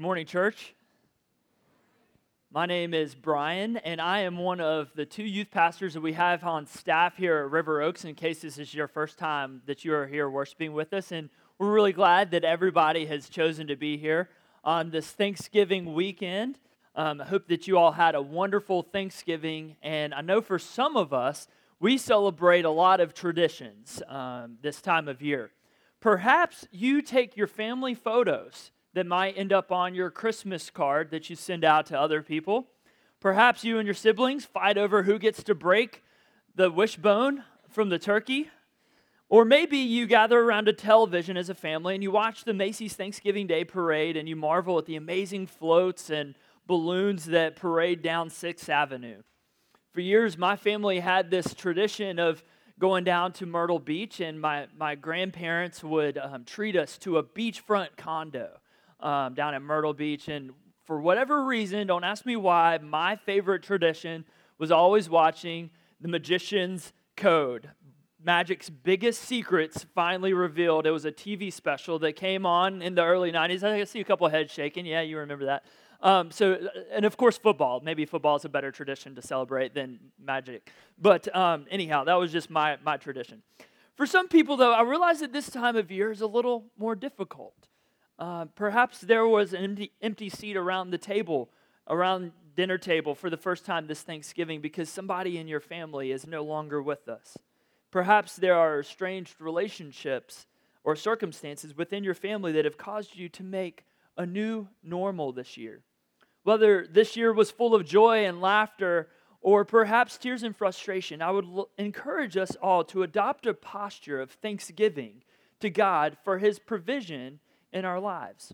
Good morning, church. My name is Brian, and I am one of the two youth pastors that we have on staff here at River Oaks. In case this is your first time that you are here worshiping with us, and we're really glad that everybody has chosen to be here on this Thanksgiving weekend. Um, I hope that you all had a wonderful Thanksgiving, and I know for some of us, we celebrate a lot of traditions um, this time of year. Perhaps you take your family photos that might end up on your Christmas card that you send out to other people. Perhaps you and your siblings fight over who gets to break the wishbone from the turkey. Or maybe you gather around a television as a family and you watch the Macy's Thanksgiving Day parade and you marvel at the amazing floats and balloons that parade down 6th Avenue. For years, my family had this tradition of going down to Myrtle Beach, and my, my grandparents would um, treat us to a beachfront condo um, down at Myrtle Beach. And for whatever reason, don't ask me why, my favorite tradition was always watching The Magician's Code. Magic's biggest secrets finally revealed. It was a TV special that came on in the early 90s. I see a couple heads shaking. Yeah, you remember that. Um, so, and of course, football. Maybe football is a better tradition to celebrate than magic. But um, anyhow, that was just my, my tradition. For some people, though, I realize that this time of year is a little more difficult. Uh, perhaps there was an empty, empty seat around the table, around dinner table for the first time this Thanksgiving because somebody in your family is no longer with us. Perhaps there are estranged relationships or circumstances within your family that have caused you to make a new normal this year. Whether this year was full of joy and laughter or perhaps tears and frustration, I would l- encourage us all to adopt a posture of thanksgiving to God for his provision in our lives.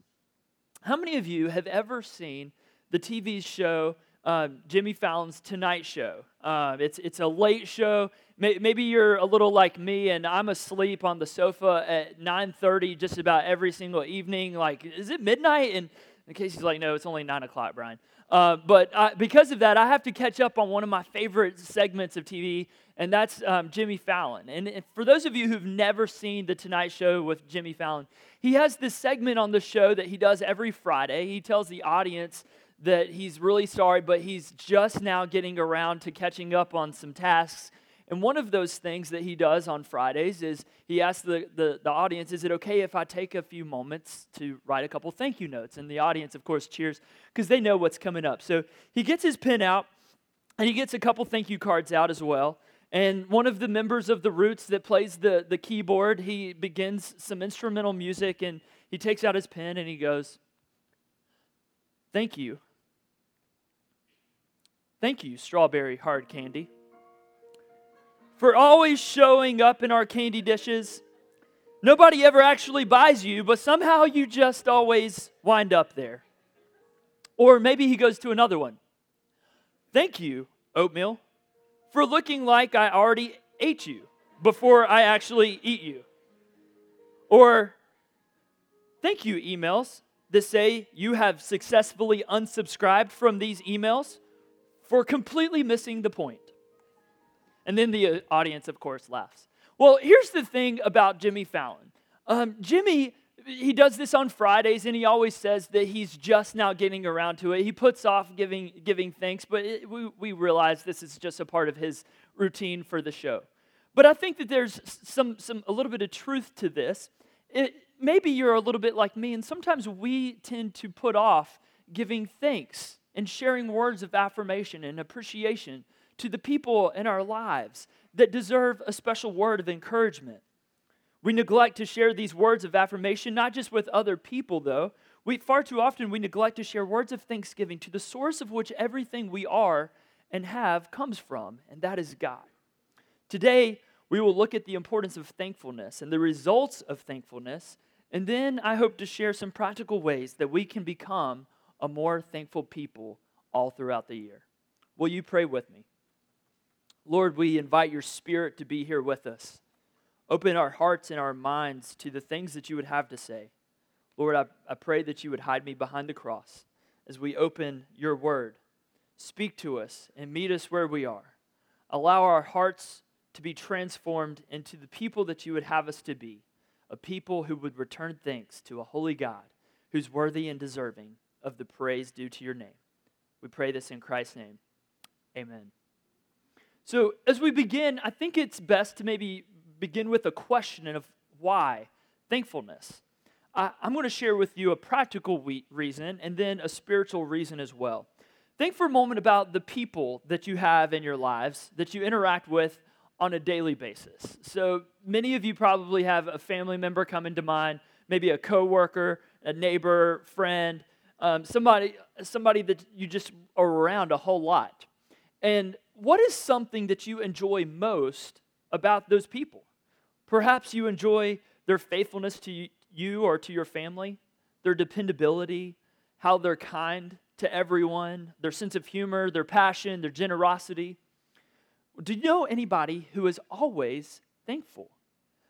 How many of you have ever seen the TV show um, Jimmy Fallon's Tonight Show? Uh, it's, it's a late show. Maybe you're a little like me, and I'm asleep on the sofa at 9:30 just about every single evening. Like, is it midnight? And in case like, no, it's only nine o'clock, Brian. Uh, but I, because of that, I have to catch up on one of my favorite segments of TV, and that's um, Jimmy Fallon. And, and for those of you who've never seen The Tonight Show with Jimmy Fallon, he has this segment on the show that he does every Friday. He tells the audience that he's really sorry, but he's just now getting around to catching up on some tasks and one of those things that he does on Fridays is he asks the, the, the, audience, Is it okay if I take a few moments to write a couple thank you notes? And the audience, of course, cheers because they know what's coming up. So he gets his pen out and he gets a couple thank you cards out as well. And one of the members of the Roots that plays the, the keyboard, he begins some instrumental music and he takes out his pen and he goes, Thank you. Thank you, strawberry hard candy for always showing up in our candy dishes. Nobody ever actually buys you, but somehow you just always wind up there. Or maybe he goes to another one. Thank you, oatmeal, for looking like I already ate you before I actually eat you. Or thank you, emails that say you have successfully unsubscribed from these emails for completely missing the point. And then the uh, audience, of course, laughs. Well, here's the thing about Jimmy Fallon um, Jimmy, he does this on Fridays, and he always says that he's just now getting around to it. He puts off giving, giving thanks, but it, we, we realize this is just a part of his routine for the show. But I think that there's some, some, a little bit of truth to this. It, maybe you're a little bit like me, and sometimes we tend to put off giving thanks and sharing words of affirmation and appreciation to the people in our lives that deserve a special word of encouragement. We neglect to share these words of affirmation, not just with other people, though. We, far too often, we neglect to share words of thanksgiving to the source of which everything we are and have comes from, and that is God. Today, we will look at the importance of thankfulness and the results of thankfulness, and then I hope to share some practical ways that we can become a more thankful people all throughout the year. Will you pray with me? Lord, we invite your spirit to be here with us. Open our hearts and our minds to the things that you would have to say. Lord, I, I pray that you would hide me behind the cross as we open your word. Speak to us and meet us where we are. Allow our hearts to be transformed into the people that you would have us to be a people who would return thanks to a holy God who's worthy and deserving of the praise due to your name. We pray this in Christ's name. Amen. So, as we begin, I think it's best to maybe begin with a question of why thankfulness. I, am going to share with you a practical reason and then a spiritual reason as well. Think for a moment about the people that you have in your lives that you interact with on a daily basis. So many of you probably have a family member come into mind, maybe a coworker, a neighbor, friend, um, somebody, somebody that you just are around a whole lot. And what is something that you enjoy most about those people? Perhaps you enjoy their faithfulness to you or to your family, their dependability, how they're kind to everyone, their sense of humor, their passion, their generosity. Do you know anybody who is always thankful?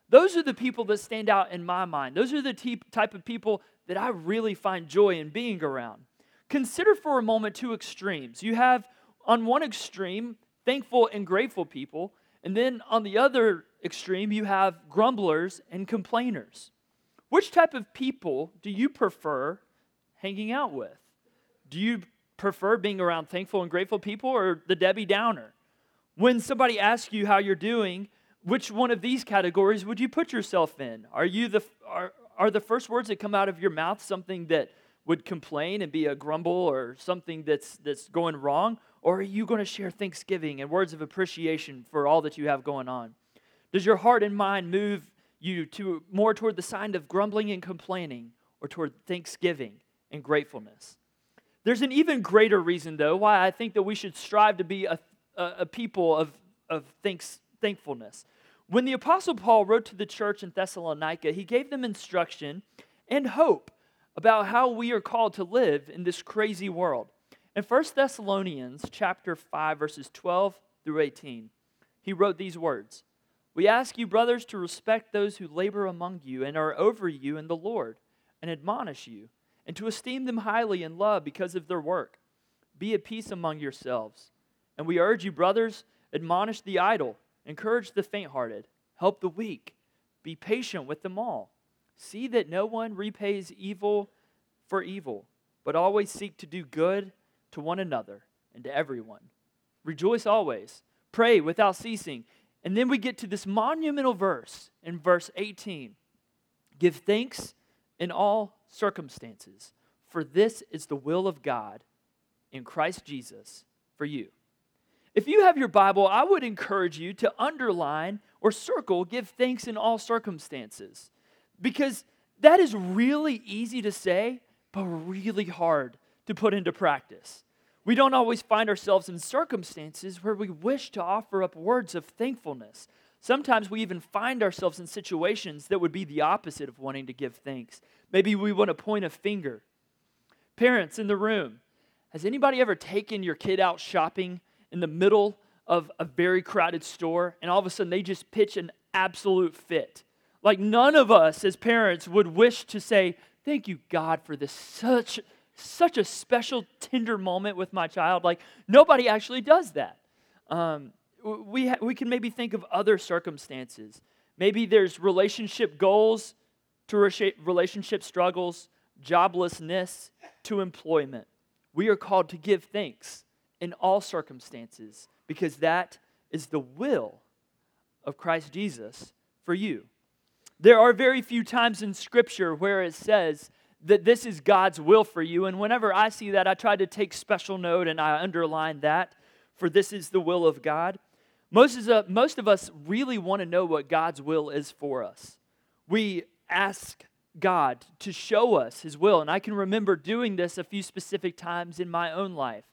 Those are the people that stand out in my mind. Those are the type of people that I really find joy in being around. Consider for a moment two extremes. You have, on one extreme, thankful and grateful people, and then on the other extreme, you have grumblers and complainers. Which type of people do you prefer hanging out with? Do you prefer being around thankful and grateful people or the Debbie Downer? When somebody asks you how you're doing, which one of these categories would you put yourself in? Are you the are, are the first words that come out of your mouth something that would complain and be a grumble or something that's that's going wrong or are you going to share thanksgiving and words of appreciation for all that you have going on? Does your heart and mind move you to more toward the side of grumbling and complaining or toward thanksgiving and gratefulness? There's an even greater reason, though, why I think that we should strive to be a, a, a people of, of thanks, thankfulness. When the Apostle Paul wrote to the church in Thessalonica, he gave them instruction and hope about how we are called to live in this crazy world. In 1 Thessalonians chapter 5 verses 12 through 18, he wrote these words: We ask you brothers to respect those who labor among you and are over you in the Lord and admonish you and to esteem them highly in love because of their work. Be at peace among yourselves. And we urge you, brothers, admonish the idle, encourage the faint hearted, help the weak, be patient with them all. See that no one repays evil for evil, but always seek to do good to one another and to everyone. Rejoice always, pray without ceasing. And then we get to this monumental verse in verse 18 Give thanks in all circumstances, for this is the will of God in Christ Jesus for you. If you have your Bible, I would encourage you to underline or circle, give thanks in all circumstances, because that is really easy to say, but really hard to put into practice. We don't always find ourselves in circumstances where we wish to offer up words of thankfulness. Sometimes we even find ourselves in situations that would be the opposite of wanting to give thanks. Maybe we want to point a finger. Parents in the room, has anybody ever taken your kid out shopping in the middle of a very crowded store and all of a sudden they just pitch an absolute fit? Like none of us as parents would wish to say, "Thank you God for this such such a special tender moment with my child." Like nobody actually does that. Um, we, ha- we can maybe think of other circumstances. Maybe there's relationship goals to relationship struggles, joblessness to employment. We are called to give thanks in all circumstances because that is the will of Christ Jesus for you. There are very few times in Scripture where it says that this is God's will for you. And whenever I see that, I try to take special note and I underline that, for this is the will of God. Most of, uh, most of us really want to know what God's will is for us. We ask God to show us His will, and I can remember doing this a few specific times in my own life.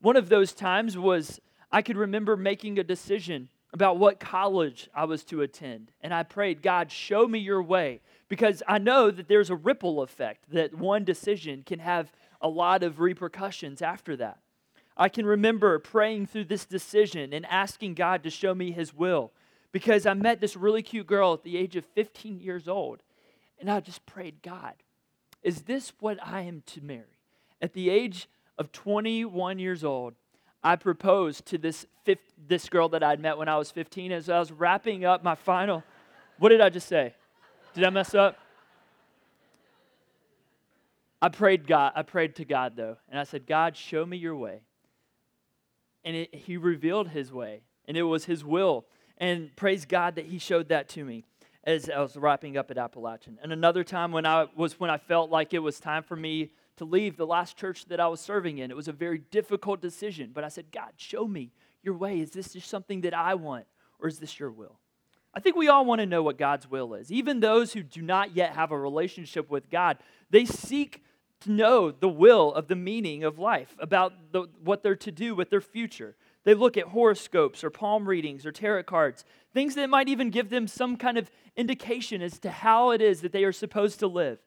One of those times was I could remember making a decision about what college I was to attend, and I prayed, God, show me your way, because I know that there's a ripple effect, that one decision can have a lot of repercussions after that. I can remember praying through this decision and asking God to show me His will because I met this really cute girl at the age of 15 years old. And I just prayed, God, is this what I am to marry? At the age of 21 years old, I proposed to this, this girl that I'd met when I was 15 as I was wrapping up my final. What did I just say? Did I mess up? I prayed God, I prayed to God though, and I said, God, show me your way. And it, he revealed his way, and it was his will. And praise God that he showed that to me as I was wrapping up at Appalachian. And another time when I was when I felt like it was time for me to leave the last church that I was serving in. It was a very difficult decision, but I said, God, show me your way. Is this just something that I want, or is this your will? I think we all want to know what God's will is. Even those who do not yet have a relationship with God, they seek to know the will of the meaning of life, about the, what they're to do with their future. They look at horoscopes or palm readings or tarot cards, things that might even give them some kind of indication as to how it is that they are supposed to live.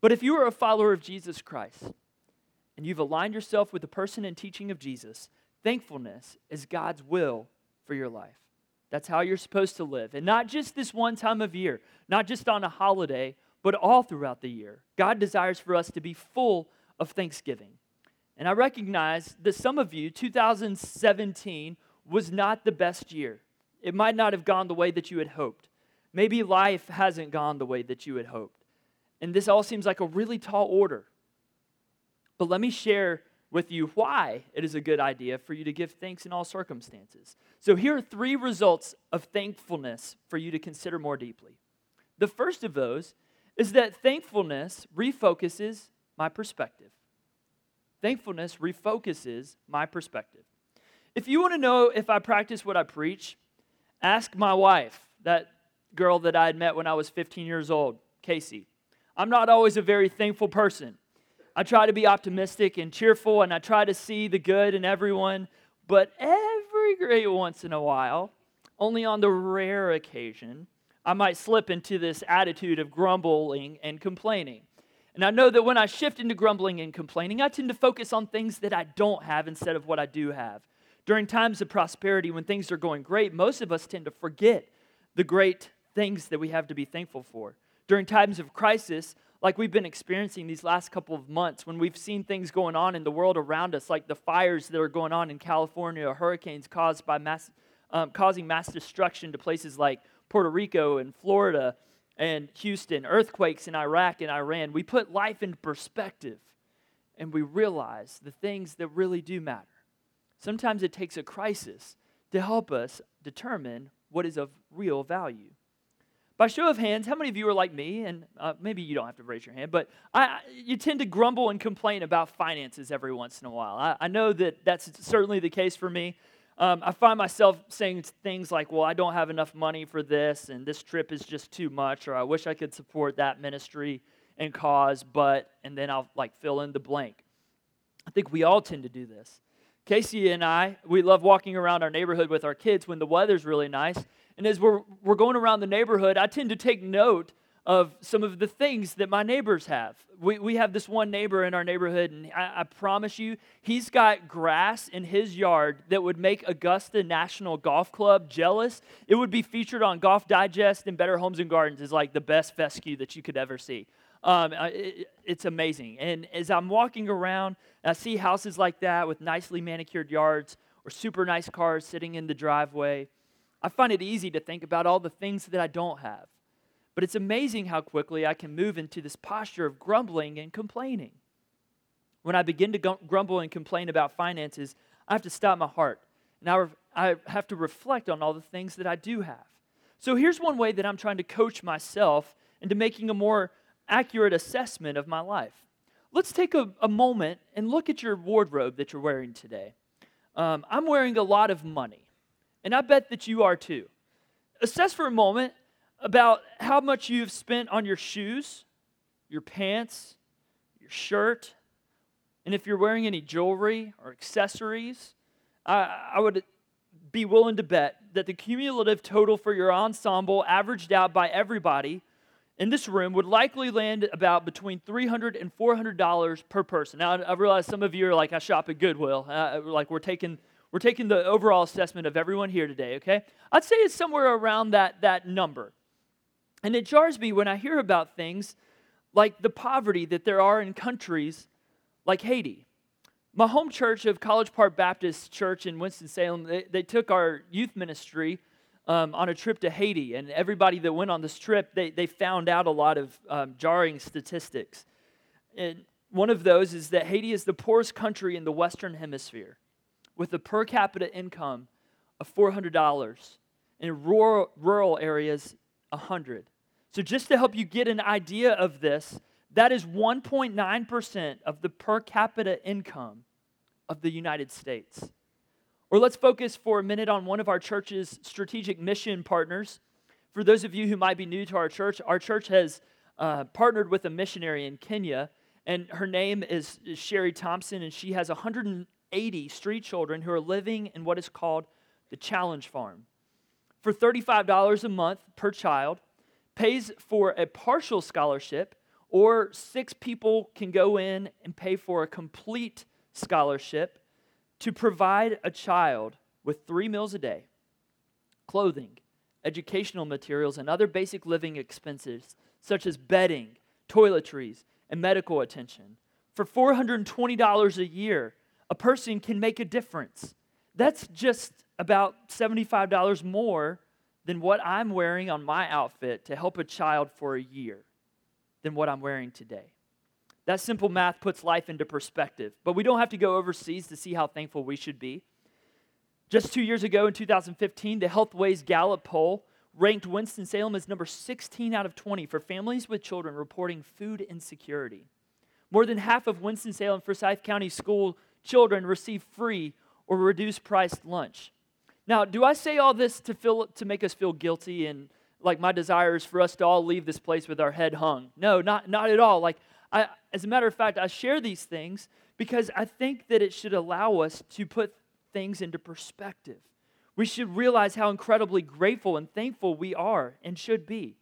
But if you are a follower of Jesus Christ and you've aligned yourself with the person and teaching of Jesus, thankfulness is God's will for your life. That's how you're supposed to live. And not just this one time of year, not just on a holiday, but all throughout the year. God desires for us to be full of thanksgiving. And I recognize that some of you, 2017 was not the best year. It might not have gone the way that you had hoped. Maybe life hasn't gone the way that you had hoped. And this all seems like a really tall order. But let me share with you why it is a good idea for you to give thanks in all circumstances. So, here are three results of thankfulness for you to consider more deeply. The first of those is that thankfulness refocuses my perspective. Thankfulness refocuses my perspective. If you want to know if I practice what I preach, ask my wife, that girl that I had met when I was 15 years old, Casey. I'm not always a very thankful person. I try to be optimistic and cheerful, and I try to see the good in everyone, but every great once in a while, only on the rare occasion, I might slip into this attitude of grumbling and complaining. And I know that when I shift into grumbling and complaining, I tend to focus on things that I don't have instead of what I do have. During times of prosperity, when things are going great, most of us tend to forget the great things that we have to be thankful for during times of crisis, like we've been experiencing these last couple of months, when we've seen things going on in the world around us, like the fires that are going on in California, hurricanes caused by mass, um, causing mass destruction to places like Puerto Rico and Florida and Houston, earthquakes in Iraq and Iran, we put life into perspective and we realize the things that really do matter. Sometimes it takes a crisis to help us determine what is of real value. By show of hands, how many of you are like me? And uh, maybe you don't have to raise your hand, but I, you tend to grumble and complain about finances every once in a while. I, I know that that's certainly the case for me. Um, I find myself saying things like, well, I don't have enough money for this, and this trip is just too much, or I wish I could support that ministry and cause, but, and then I'll like fill in the blank. I think we all tend to do this. Casey and I, we love walking around our neighborhood with our kids when the weather's really nice and as we're, we're going around the neighborhood, I tend to take note of some of the things that my neighbors have. We, we have this one neighbor in our neighborhood, and I, I, promise you, he's got grass in his yard that would make Augusta National Golf Club jealous. It would be featured on Golf Digest and Better Homes and Gardens as like the best fescue that you could ever see. Um, it, it's amazing. And as I'm walking around, I see houses like that with nicely manicured yards or super nice cars sitting in the driveway. I find it easy to think about all the things that I don't have. But it's amazing how quickly I can move into this posture of grumbling and complaining. When I begin to grumble and complain about finances, I have to stop my heart. And I have to reflect on all the things that I do have. So here's one way that I'm trying to coach myself into making a more accurate assessment of my life. Let's take a, a moment and look at your wardrobe that you're wearing today. Um, I'm wearing a lot of money and I bet that you are too. Assess for a moment about how much you've spent on your shoes, your pants, your shirt, and if you're wearing any jewelry or accessories. I, I would be willing to bet that the cumulative total for your ensemble, averaged out by everybody in this room, would likely land about between $300 and $400 per person. Now, I realize some of you are like, I shop at Goodwill. Uh, like, we're taking we're taking the overall assessment of everyone here today, okay? I'd say it's somewhere around that, that number. And it jars me when I hear about things like the poverty that there are in countries like Haiti. My home church of College Park Baptist Church in Winston-Salem, they, they took our youth ministry um, on a trip to Haiti. And everybody that went on this trip, they, they found out a lot of um, jarring statistics. And one of those is that Haiti is the poorest country in the Western Hemisphere with a per capita income of $400. In rural, rural areas, 100 So, just to help you get an idea of this, that is 1.9% of the per capita income of the United States. Or let's focus for a minute on one of our church's strategic mission partners. For those of you who might be new to our church, our church has uh, partnered with a missionary in Kenya, and her name is, is Sherry Thompson, and she has 180 street children who are living in what is called the Challenge Farm. For $35 a month per child, pays for a partial scholarship, or six people can go in and pay for a complete scholarship to provide a child with three meals a day, clothing, educational materials, and other basic living expenses such as bedding, toiletries, and medical attention. For $420 a year, a person can make a difference. That's just about $75 more than what I'm wearing on my outfit to help a child for a year than what I'm wearing today. That simple math puts life into perspective. But we don't have to go overseas to see how thankful we should be. Just two years ago in 2015, the Healthways Gallup poll ranked Winston-Salem as number 16 out of 20 for families with children reporting food insecurity. More than half of Winston-Salem Forsyth County school children receive free or reduced priced lunch. Now, do I say all this to feel to make us feel guilty and like my desire is for us to all leave this place with our head hung? No, not not at all. Like I, as a matter of fact, I share these things because I think that it should allow us to put things into perspective. We should realize how incredibly grateful and thankful we are and should be.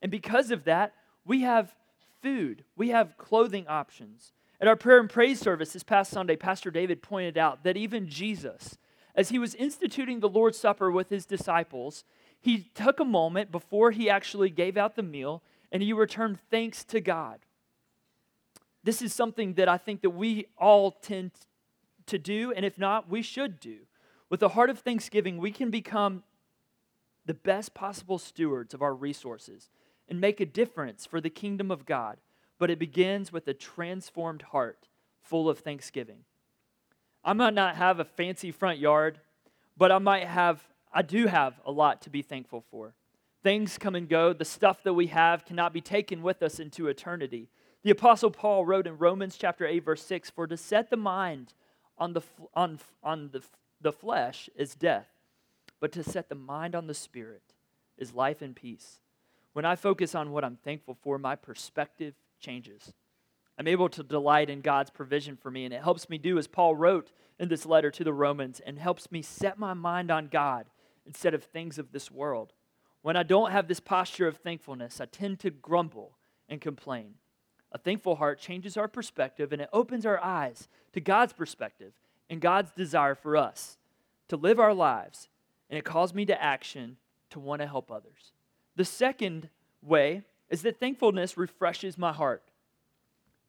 And because of that, we have food, we have clothing options. At our prayer and praise service this past Sunday, Pastor David pointed out that even Jesus, as he was instituting the Lord's Supper with his disciples, he took a moment before he actually gave out the meal and he returned thanks to God this is something that I think that we all tend to do, and if not, we should do. With a heart of thanksgiving, we can become the best possible stewards of our resources and make a difference for the kingdom of God. But it begins with a transformed heart full of thanksgiving. I might not have a fancy front yard, but I might have, I do have a lot to be thankful for. Things come and go. The stuff that we have cannot be taken with us into eternity. The Apostle Paul wrote in Romans chapter 8, verse 6 For to set the mind on the, on, on the, the flesh is death, but to set the mind on the Spirit is life and peace. When I focus on what I'm thankful for, my perspective changes. I'm able to delight in God's provision for me, and it helps me do as Paul wrote in this letter to the Romans and helps me set my mind on God instead of things of this world. When I don't have this posture of thankfulness, I tend to grumble and complain. A thankful heart changes our perspective and it opens our eyes to God's perspective and God's desire for us to live our lives. And it calls me to action to want to help others. The second way is that thankfulness refreshes my heart.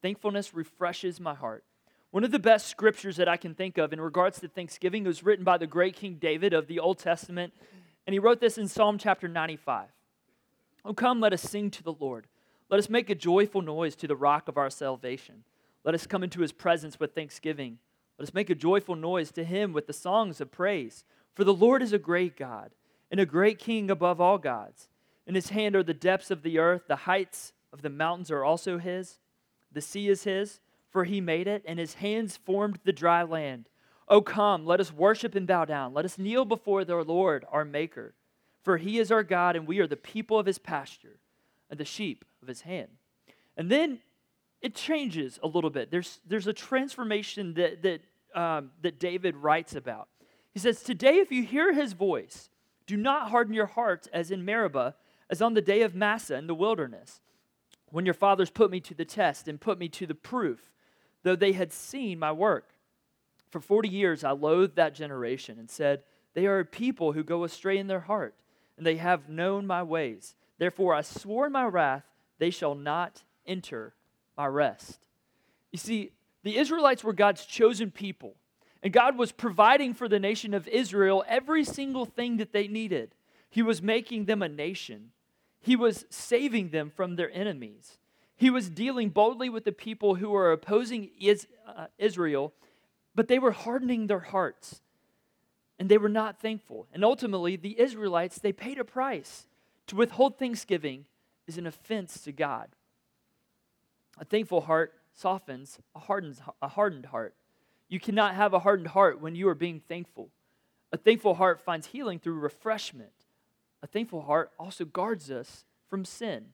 Thankfulness refreshes my heart. One of the best scriptures that I can think of in regards to Thanksgiving was written by the great King David of the Old Testament, and he wrote this in Psalm chapter 95. Oh, come, let us sing to the Lord. Let us make a joyful noise to the rock of our salvation. Let us come into his presence with thanksgiving. Let us make a joyful noise to him with the songs of praise. For the Lord is a great God and a great king above all gods. In his hand are the depths of the earth, the heights of the mountains are also his. The sea is his, for he made it, and his hands formed the dry land. O come, let us worship and bow down. Let us kneel before the Lord, our Maker. For he is our God, and we are the people of his pasture and the sheep of his hand. And then it changes a little bit. There's, there's a transformation that, that, um, that David writes about. He says, Today, if you hear his voice, do not harden your hearts as in Meribah, as on the day of Massah in the wilderness, when your fathers put me to the test and put me to the proof, though they had seen my work. For 40 years I loathed that generation and said, They are a people who go astray in their heart, and they have known my ways. Therefore I swore in my wrath, they shall not enter my rest. You see, the Israelites were God's chosen people, and God was providing for the nation of Israel every single thing that they needed. He was making them a nation, He was saving them from their enemies. He was dealing boldly with the people who were opposing uh, Israel, but they were hardening their hearts and they were not thankful. And ultimately, the Israelites, they paid a price. To withhold thanksgiving is an offense to God. A thankful heart softens a hardened, a hardened heart. You cannot have a hardened heart when you are being thankful. A thankful heart finds healing through refreshment. A thankful heart also guards us from sin.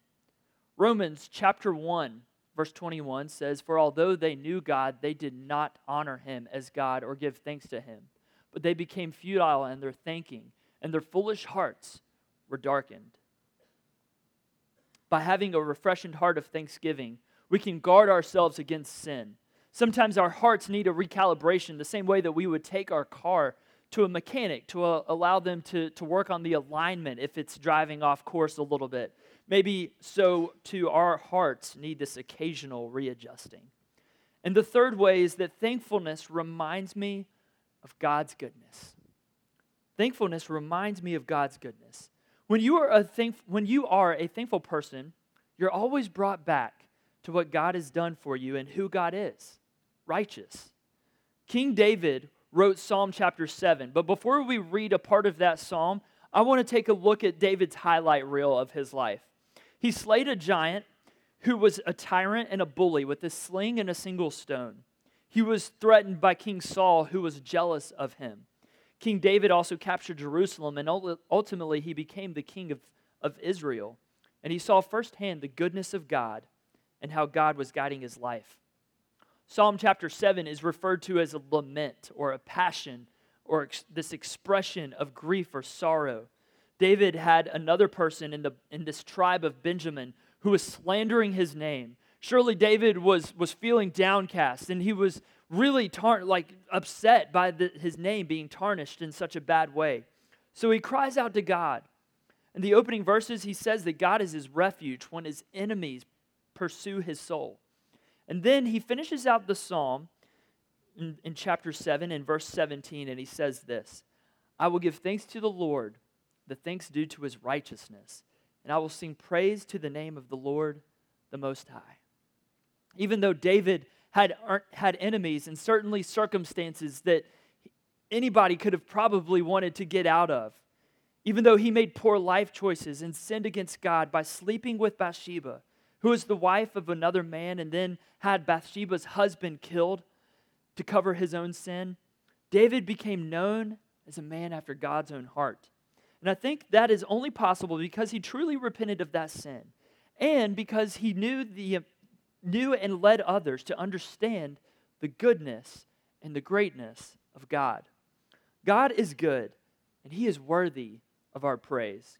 Romans chapter 1, verse 21 says, For although they knew God, they did not honor him as God or give thanks to him, but they became futile in their thinking, and their foolish hearts were darkened. By having a refreshed heart of thanksgiving, we can guard ourselves against sin. Sometimes our hearts need a recalibration, the same way that we would take our car to a mechanic to uh, allow them to, to work on the alignment if it's driving off course a little bit. Maybe so, to our hearts need this occasional readjusting. And the third way is that thankfulness reminds me of God's goodness. Thankfulness reminds me of God's goodness. When you are a thank, when you are a thankful person, you're always brought back to what God has done for you and who God is righteous. King David wrote Psalm chapter 7, but before we read a part of that psalm, I want to take a look at David's highlight reel of his life. He slayed a giant who was a tyrant and a bully with a sling and a single stone. He was threatened by King Saul, who was jealous of him. King David also captured Jerusalem, and ultimately he became the king of, of Israel. And he saw firsthand the goodness of God and how God was guiding his life. Psalm chapter 7 is referred to as a lament or a passion or ex- this expression of grief or sorrow. David had another person in, the, in this tribe of Benjamin who was slandering his name. Surely David was, was feeling downcast and he was really tar- like upset by the, his name being tarnished in such a bad way. So he cries out to God. In the opening verses, he says that God is his refuge when his enemies pursue his soul. And then he finishes out the psalm in, in chapter 7 in verse 17, and he says this I will give thanks to the Lord, the thanks due to his righteousness, and I will sing praise to the name of the Lord, the Most High. Even though David had, er, had enemies and certainly circumstances that anybody could have probably wanted to get out of, even though he made poor life choices and sinned against God by sleeping with Bathsheba, who was the wife of another man and then had Bathsheba's husband killed to cover his own sin, David became known as a man after God's own heart. And I think that is only possible because he truly repented of that sin and because he knew, the, knew and led others to understand the goodness and the greatness of God. God is good, and he is worthy of our praise.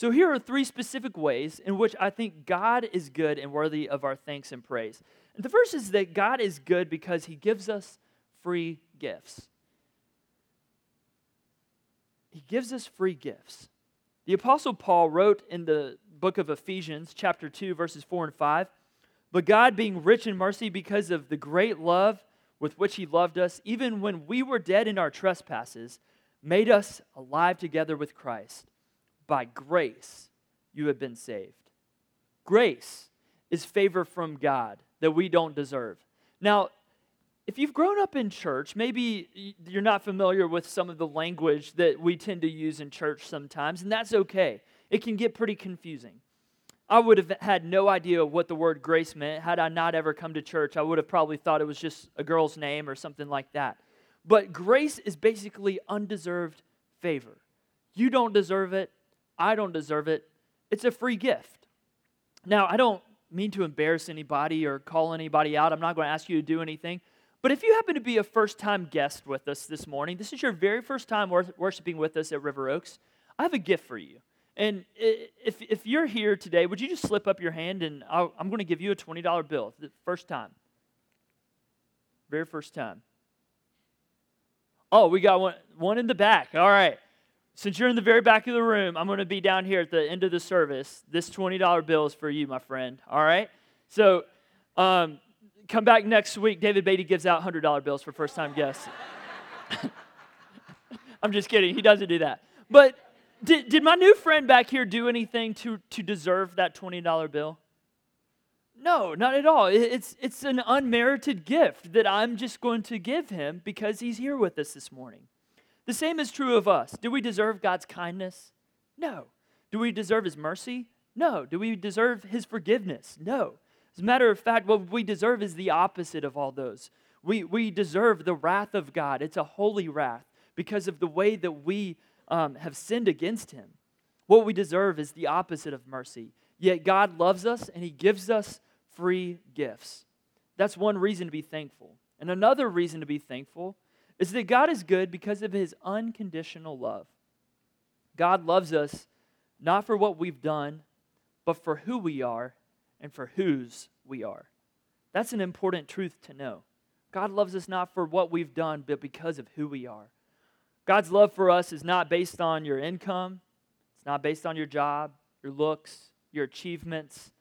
So, here are three specific ways in which I think God is good and worthy of our thanks and praise. And the first is that God is good because he gives us free gifts. He gives us free gifts. The Apostle Paul wrote in the book of Ephesians, chapter 2, verses 4 and 5 But God, being rich in mercy because of the great love with which he loved us, even when we were dead in our trespasses, made us alive together with Christ by grace you have been saved. Grace is favor from God that we don't deserve. Now, if you've grown up in church, maybe you're not familiar with some of the language that we tend to use in church sometimes, and that's okay. It can get pretty confusing. I would have had no idea what the word grace meant had I not ever come to church. I would have probably thought it was just a girl's name or something like that. But grace is basically undeserved favor. You don't deserve it, I don't deserve it. It's a free gift. Now, I don't mean to embarrass anybody or call anybody out. I'm not going to ask you to do anything. But if you happen to be a first time guest with us this morning, this is your very first time worshiping with us at River Oaks, I have a gift for you. And if, if you're here today, would you just slip up your hand and i am going to give you a $20 bill the first time? Very first time. Oh, we got one, one in the back. All right. Since you're in the very back of the room, I'm going to be down here at the end of the service. This $20 bill is for you, my friend. All right? So um, come back next week. David Beatty gives out $100 bills for first time guests. I'm just kidding. He doesn't do that. But did, did my new friend back here do anything to, to deserve that $20 bill? No, not at all. It's, it's an unmerited gift that I'm just going to give him because he's here with us this morning. The same is true of us. Do we deserve God's kindness? No. Do we deserve his mercy? No. Do we deserve his forgiveness? No. As a matter of fact, what we deserve is the opposite of all those. We, we deserve the wrath of God. It's a holy wrath because of the way that we um, have sinned against him. What we deserve is the opposite of mercy. Yet God loves us and he gives us free gifts. That's one reason to be thankful. And another reason to be thankful is that God is good because of his unconditional love. God loves us not for what we've done, but for who we are and for whose we are. That's an important truth to know. God loves us not for what we've done, but because of who we are. God's love for us is not based on your income, it's not based on your job, your looks, your achievements.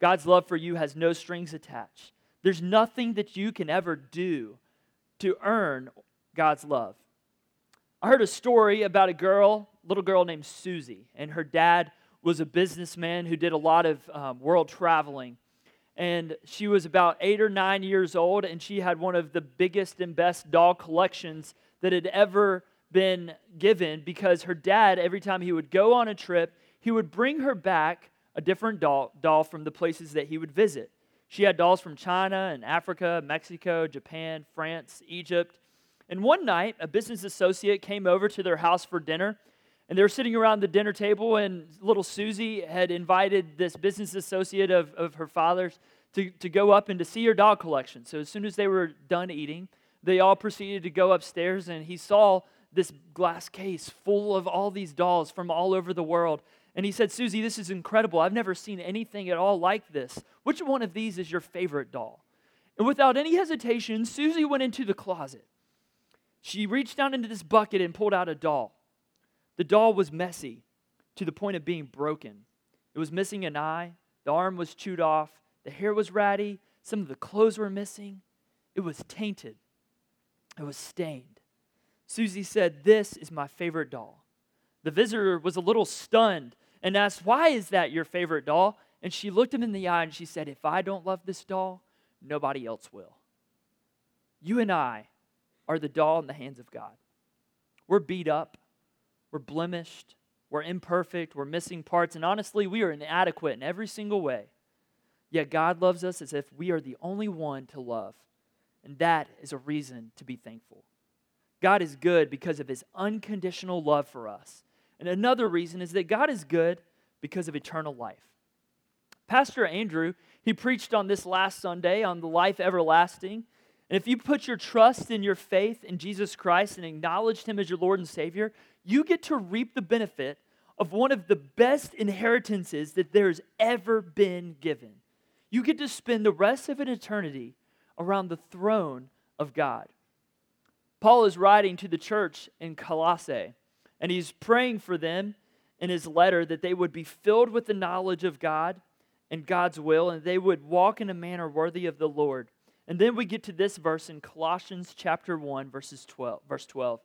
God's love for you has no strings attached. There's nothing that you can ever do to earn God's love. I heard a story about a girl, little girl named Susie, and her dad was a businessman who did a lot of um, world traveling. And she was about eight or nine years old, and she had one of the biggest and best doll collections that had ever been given because her dad, every time he would go on a trip, he would bring her back a different doll, doll from the places that he would visit. She had dolls from China and Africa, Mexico, Japan, France, Egypt. And one night, a business associate came over to their house for dinner, and they were sitting around the dinner table, and little Susie had invited this business associate of, of her father's to, to go up and to see her doll collection. So as soon as they were done eating, they all proceeded to go upstairs, and he saw this glass case full of all these dolls from all over the world. And he said, Susie, this is incredible. I've never seen anything at all like this. Which one of these is your favorite doll? And without any hesitation, Susie went into the closet. She reached down into this bucket and pulled out a doll. The doll was messy to the point of being broken. It was missing an eye, the arm was chewed off, the hair was ratty, some of the clothes were missing. It was tainted, it was stained. Susie said, This is my favorite doll. The visitor was a little stunned and asked, Why is that your favorite doll? And she looked him in the eye and she said, If I don't love this doll, nobody else will. You and I are the doll in the hands of God. We're beat up, we're blemished, we're imperfect, we're missing parts, and honestly, we are inadequate in every single way. Yet God loves us as if we are the only one to love. And that is a reason to be thankful. God is good because of his unconditional love for us. And another reason is that God is good because of eternal life. Pastor Andrew, he preached on this last Sunday on the life everlasting. And if you put your trust and your faith in Jesus Christ and acknowledged him as your Lord and Savior, you get to reap the benefit of one of the best inheritances that there's ever been given. You get to spend the rest of an eternity around the throne of God. Paul is writing to the church in Colossae, and he's praying for them in his letter that they would be filled with the knowledge of God and God's will, and they would walk in a manner worthy of the Lord. And then we get to this verse in Colossians chapter 1, verses 12, verse 12.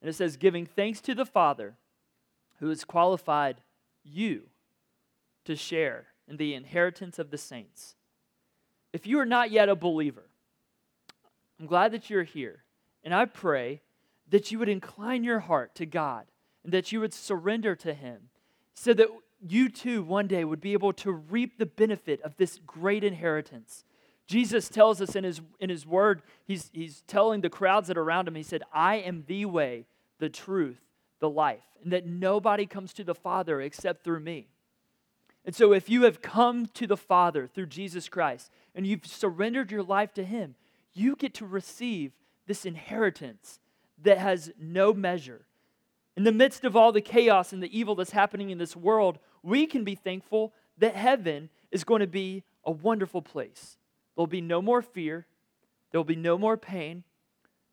And it says, giving thanks to the Father who has qualified you to share in the inheritance of the saints. If you are not yet a believer, I'm glad that you're here. And I pray that you would incline your heart to God and that you would surrender to Him so that you too one day would be able to reap the benefit of this great inheritance. Jesus tells us in his, in his word, he's, he's telling the crowds that are around him, he said, I am the way, the truth, the life, and that nobody comes to the Father except through me. And so, if you have come to the Father through Jesus Christ and you've surrendered your life to Him, you get to receive this inheritance that has no measure. In the midst of all the chaos and the evil that's happening in this world, we can be thankful that heaven is going to be a wonderful place. There'll be no more fear, there'll be no more pain.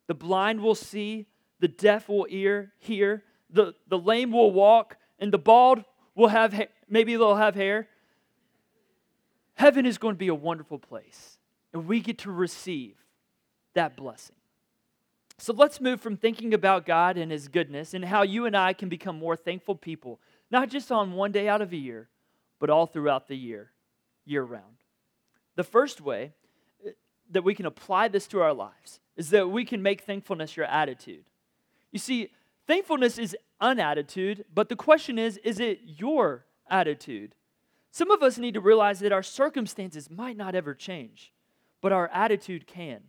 The blind will see, the deaf will ear, hear, the, the lame will walk, and the bald will have ha- maybe they'll have hair. Heaven is going to be a wonderful place, and we get to receive that blessing. So let's move from thinking about God and His goodness and how you and I can become more thankful people, not just on one day out of a year, but all throughout the year, year round. The first way uh, that we can apply this to our lives is that we can make thankfulness your attitude. You see, thankfulness is an attitude, but the question is is it your attitude? Some of us need to realize that our circumstances might not ever change, but our attitude can.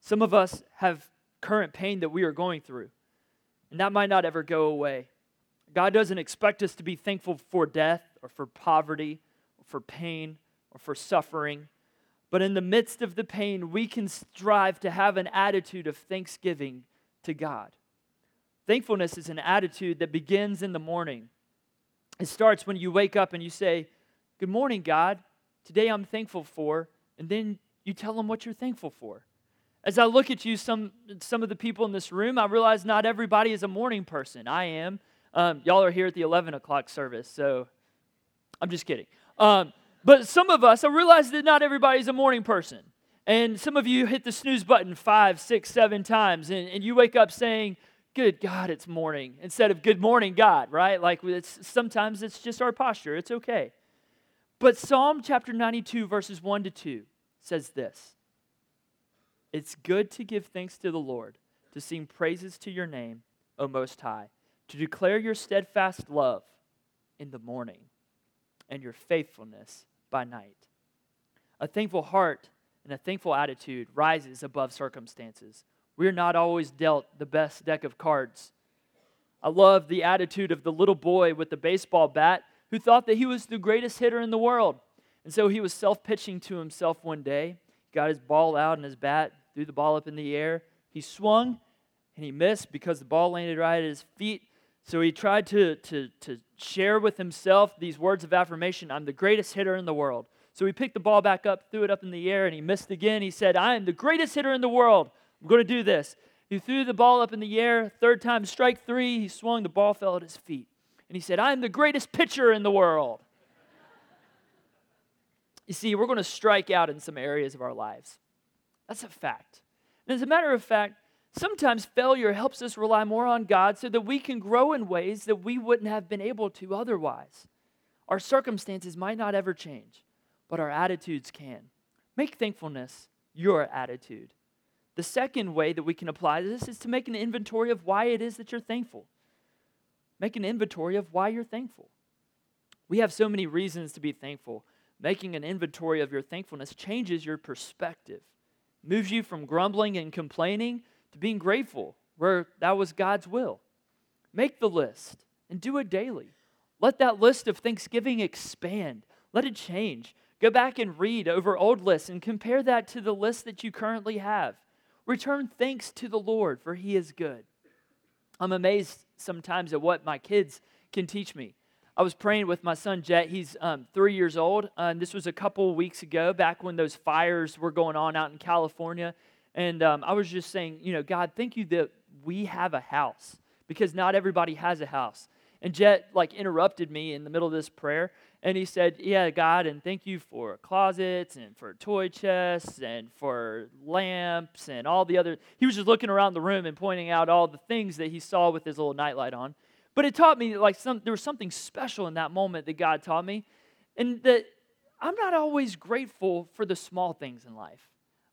Some of us have current pain that we are going through, and that might not ever go away. God doesn't expect us to be thankful for death or for poverty or for pain or for suffering. But in the midst of the pain, we can strive to have an attitude of thanksgiving to God. Thankfulness is an attitude that begins in the morning. It starts when you wake up and you say, Good morning, God. Today I'm thankful for. And then you tell Him what you're thankful for. As I look at you, some, some of the people in this room, I realize not everybody is a morning person. I am. Um, y'all are here at the 11 o'clock service, so I'm just kidding. Um, but some of us, I realize that not everybody's a morning person. And some of you hit the snooze button five, six, seven times, and, and you wake up saying, Good God, it's morning, instead of Good morning, God, right? Like it's, sometimes it's just our posture. It's okay. But Psalm chapter 92, verses 1 to 2 says this It's good to give thanks to the Lord, to sing praises to your name, O Most High to declare your steadfast love in the morning and your faithfulness by night. A thankful heart and a thankful attitude rises above circumstances. We're not always dealt the best deck of cards. I love the attitude of the little boy with the baseball bat who thought that he was the greatest hitter in the world. And so he was self pitching to himself one day, got his ball out and his bat, threw the ball up in the air. He swung and he missed because the ball landed right at his feet so he tried to, to, to share with himself these words of affirmation I'm the greatest hitter in the world. So he picked the ball back up, threw it up in the air, and he missed again. He said, I am the greatest hitter in the world. I'm going to do this. He threw the ball up in the air, third time, strike three. He swung, the ball fell at his feet. And he said, I am the greatest pitcher in the world. you see, we're going to strike out in some areas of our lives. That's a fact. And as a matter of fact, Sometimes failure helps us rely more on God so that we can grow in ways that we wouldn't have been able to otherwise. Our circumstances might not ever change, but our attitudes can. Make thankfulness your attitude. The second way that we can apply this is to make an inventory of why it is that you're thankful. Make an inventory of why you're thankful. We have so many reasons to be thankful. Making an inventory of your thankfulness changes your perspective, moves you from grumbling and complaining to being grateful where that was God's will. Make the list and do it daily. Let that list of thanksgiving expand, let it change. Go back and read over old lists and compare that to the list that you currently have. Return thanks to the Lord, for he is good. I'm amazed sometimes at what my kids can teach me. I was praying with my son Jet. He's um, three years old, uh, and this was a couple weeks ago, back when those fires were going on out in California. And um, I was just saying, you know, God, thank you that we have a house because not everybody has a house. And Jet like interrupted me in the middle of this prayer and he said, Yeah, God, and thank you for closets and for toy chests and for lamps and all the other. He was just looking around the room and pointing out all the things that he saw with his little nightlight on. But it taught me like some there was something special in that moment that God taught me. And that I'm not always grateful for the small things in life.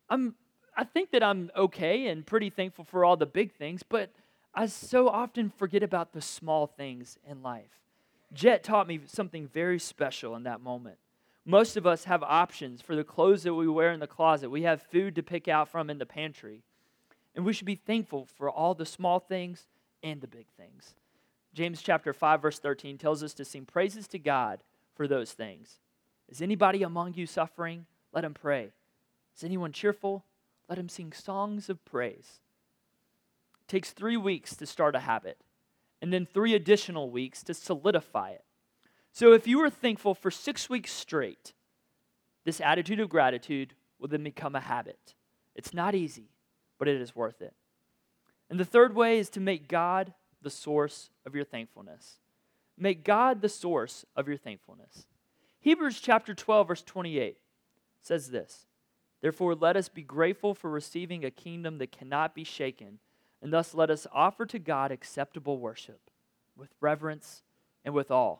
I'm I think that I'm okay and pretty thankful for all the big things, but I so often forget about the small things in life. Jet taught me something very special in that moment. Most of us have options for the clothes that we wear in the closet. We have food to pick out from in the pantry. And we should be thankful for all the small things and the big things. James chapter 5 verse 13 tells us to sing praises to God for those things. Is anybody among you suffering? Let him pray. Is anyone cheerful? Let him sing songs of praise. It takes three weeks to start a habit, and then three additional weeks to solidify it. So if you are thankful for six weeks straight, this attitude of gratitude will then become a habit. It's not easy, but it is worth it. And the third way is to make God the source of your thankfulness. Make God the source of your thankfulness. Hebrews chapter 12, verse 28 says this Therefore, let us be grateful for receiving a kingdom that cannot be shaken, and thus let us offer to God acceptable worship with reverence and with awe.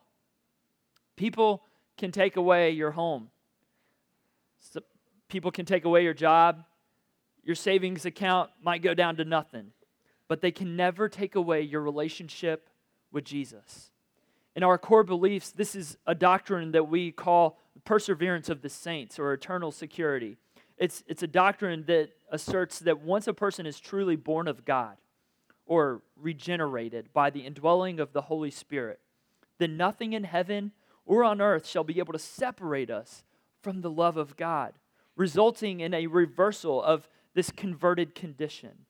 People can take away your home. People can take away your job, your savings account might go down to nothing, but they can never take away your relationship with Jesus. In our core beliefs, this is a doctrine that we call perseverance of the saints or eternal security. It's, it's a doctrine that asserts that once a person is truly born of God or regenerated by the indwelling of the Holy Spirit, then nothing in heaven or on earth shall be able to separate us from the love of God, resulting in a reversal of this converted condition.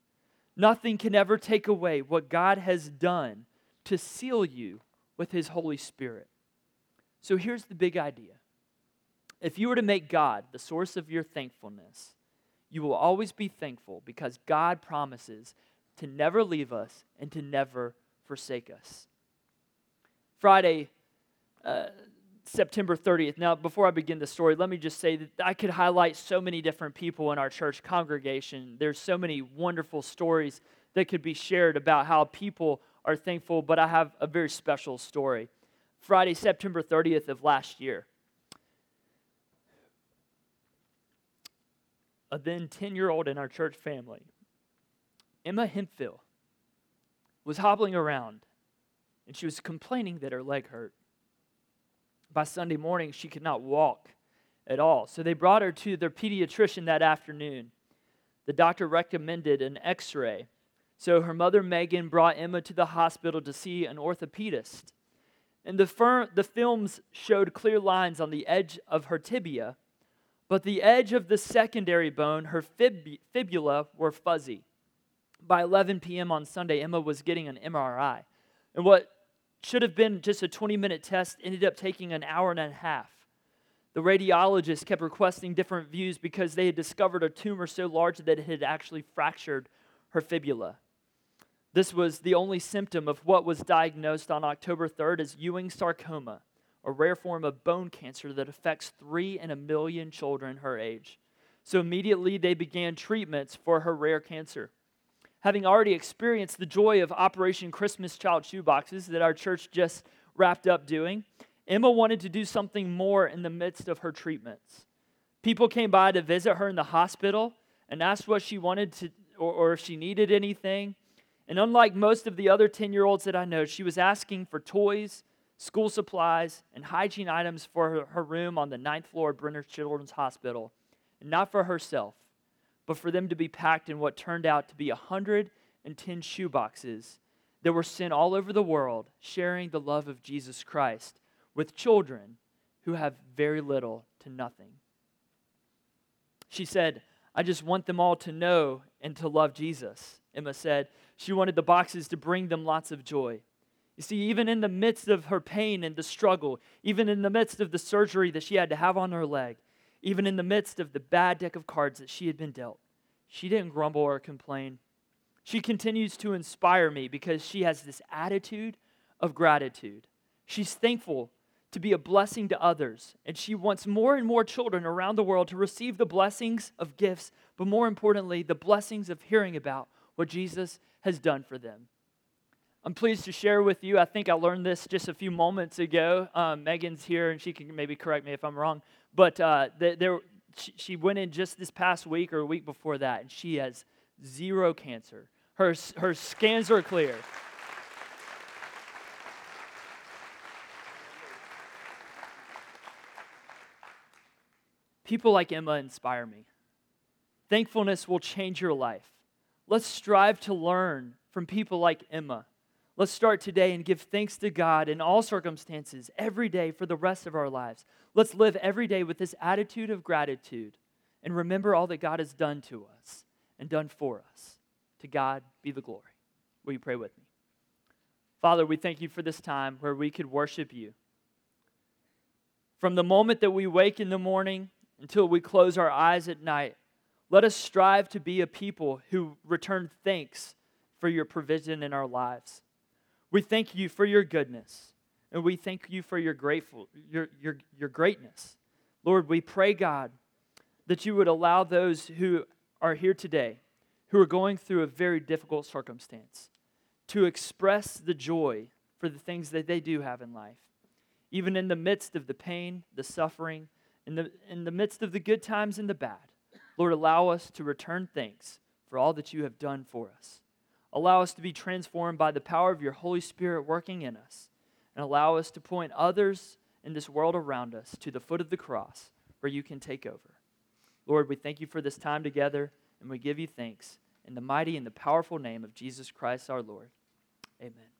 Nothing can ever take away what God has done to seal you with His Holy Spirit. So here's the big idea if you were to make God the source of your thankfulness, you will always be thankful because God promises to never leave us and to never forsake us. Friday, uh, September 30th. Now, before I begin the story, let me just say that I could highlight so many different people in our church congregation. There's so many wonderful stories that could be shared about how people are thankful, but I have a very special story. Friday, September 30th of last year, a then 10 year old in our church family, Emma Hemphill, was hobbling around and she was complaining that her leg hurt by Sunday morning, she could not walk at all. So they brought her to their pediatrician that afternoon. The doctor recommended an x ray. So her mother, Megan, brought Emma to the hospital to see an orthopedist. And the, fir- the films showed clear lines on the edge of her tibia, but the edge of the secondary bone, her fib- fibula, were fuzzy. By 11 p.m. on Sunday, Emma was getting an MRI. And what should have been just a 20 minute test, ended up taking an hour and a half. The radiologist kept requesting different views because they had discovered a tumor so large that it had actually fractured her fibula. This was the only symptom of what was diagnosed on October 3rd as Ewing sarcoma, a rare form of bone cancer that affects three in a million children her age. So immediately they began treatments for her rare cancer having already experienced the joy of Operation Christmas Child Shoeboxes that our church just wrapped up doing, Emma wanted to do something more in the midst of her treatments. People came by to visit her in the hospital and asked what she wanted to, or, or if she needed anything. And unlike most of the other 10 year olds that I know, she was asking for toys, school supplies, and hygiene items for her, room on the ninth floor of Brenner Children's Hospital, and not for herself but for them to be packed in what turned out to be 110 shoeboxes that were sent all over the world, sharing the love of Jesus Christ with children who have very little to nothing. She said, I just want them all to know and to love Jesus. Emma said she wanted the boxes to bring them lots of joy. You see, even in the midst of her pain and the struggle, even in the midst of the surgery that she had to have on her leg, even in the midst of the bad deck of cards that she had been dealt. She didn't grumble or complain. She continues to inspire me because she has this attitude of gratitude. She's thankful to be a blessing to others, and she wants more and more children around the world to receive the blessings of gifts, but more importantly, the blessings of hearing about what Jesus has done for them. I'm pleased to share with you. I think I learned this just a few moments ago. Um, Megan's here, and she can maybe correct me if I'm wrong. But uh, there, she, she went in just this past week or a week before that, and she has zero cancer. Her, her scans are clear. People like Emma inspire me. Thankfulness will change your life. Let's strive to learn from people like Emma Let's start today and give thanks to God in all circumstances, every day for the rest of our lives. Let's live every day with this attitude of gratitude and remember all that God has done to us and done for us. To God be the glory. Will you pray with me? Father, we thank you for this time where we could worship you. From the moment that we wake in the morning until we close our eyes at night, let us strive to be a people who return thanks for your provision in our lives. We thank you for your goodness, and we thank you for your grateful your, your, your greatness. Lord, we pray, God, that you would allow those who are here today, who are going through a very difficult circumstance, to express the joy for the things that they do have in life, even in the midst of the pain, the suffering, in the, in the midst of the good times and the bad, Lord, allow us to return thanks for all that you have done for us. Allow us to be transformed by the power of your Holy Spirit working in us, and allow us to point others in this world around us to the foot of the cross where you can take over. Lord, we thank you for this time together, and we give you thanks in the mighty and the powerful name of Jesus Christ our Lord. Amen.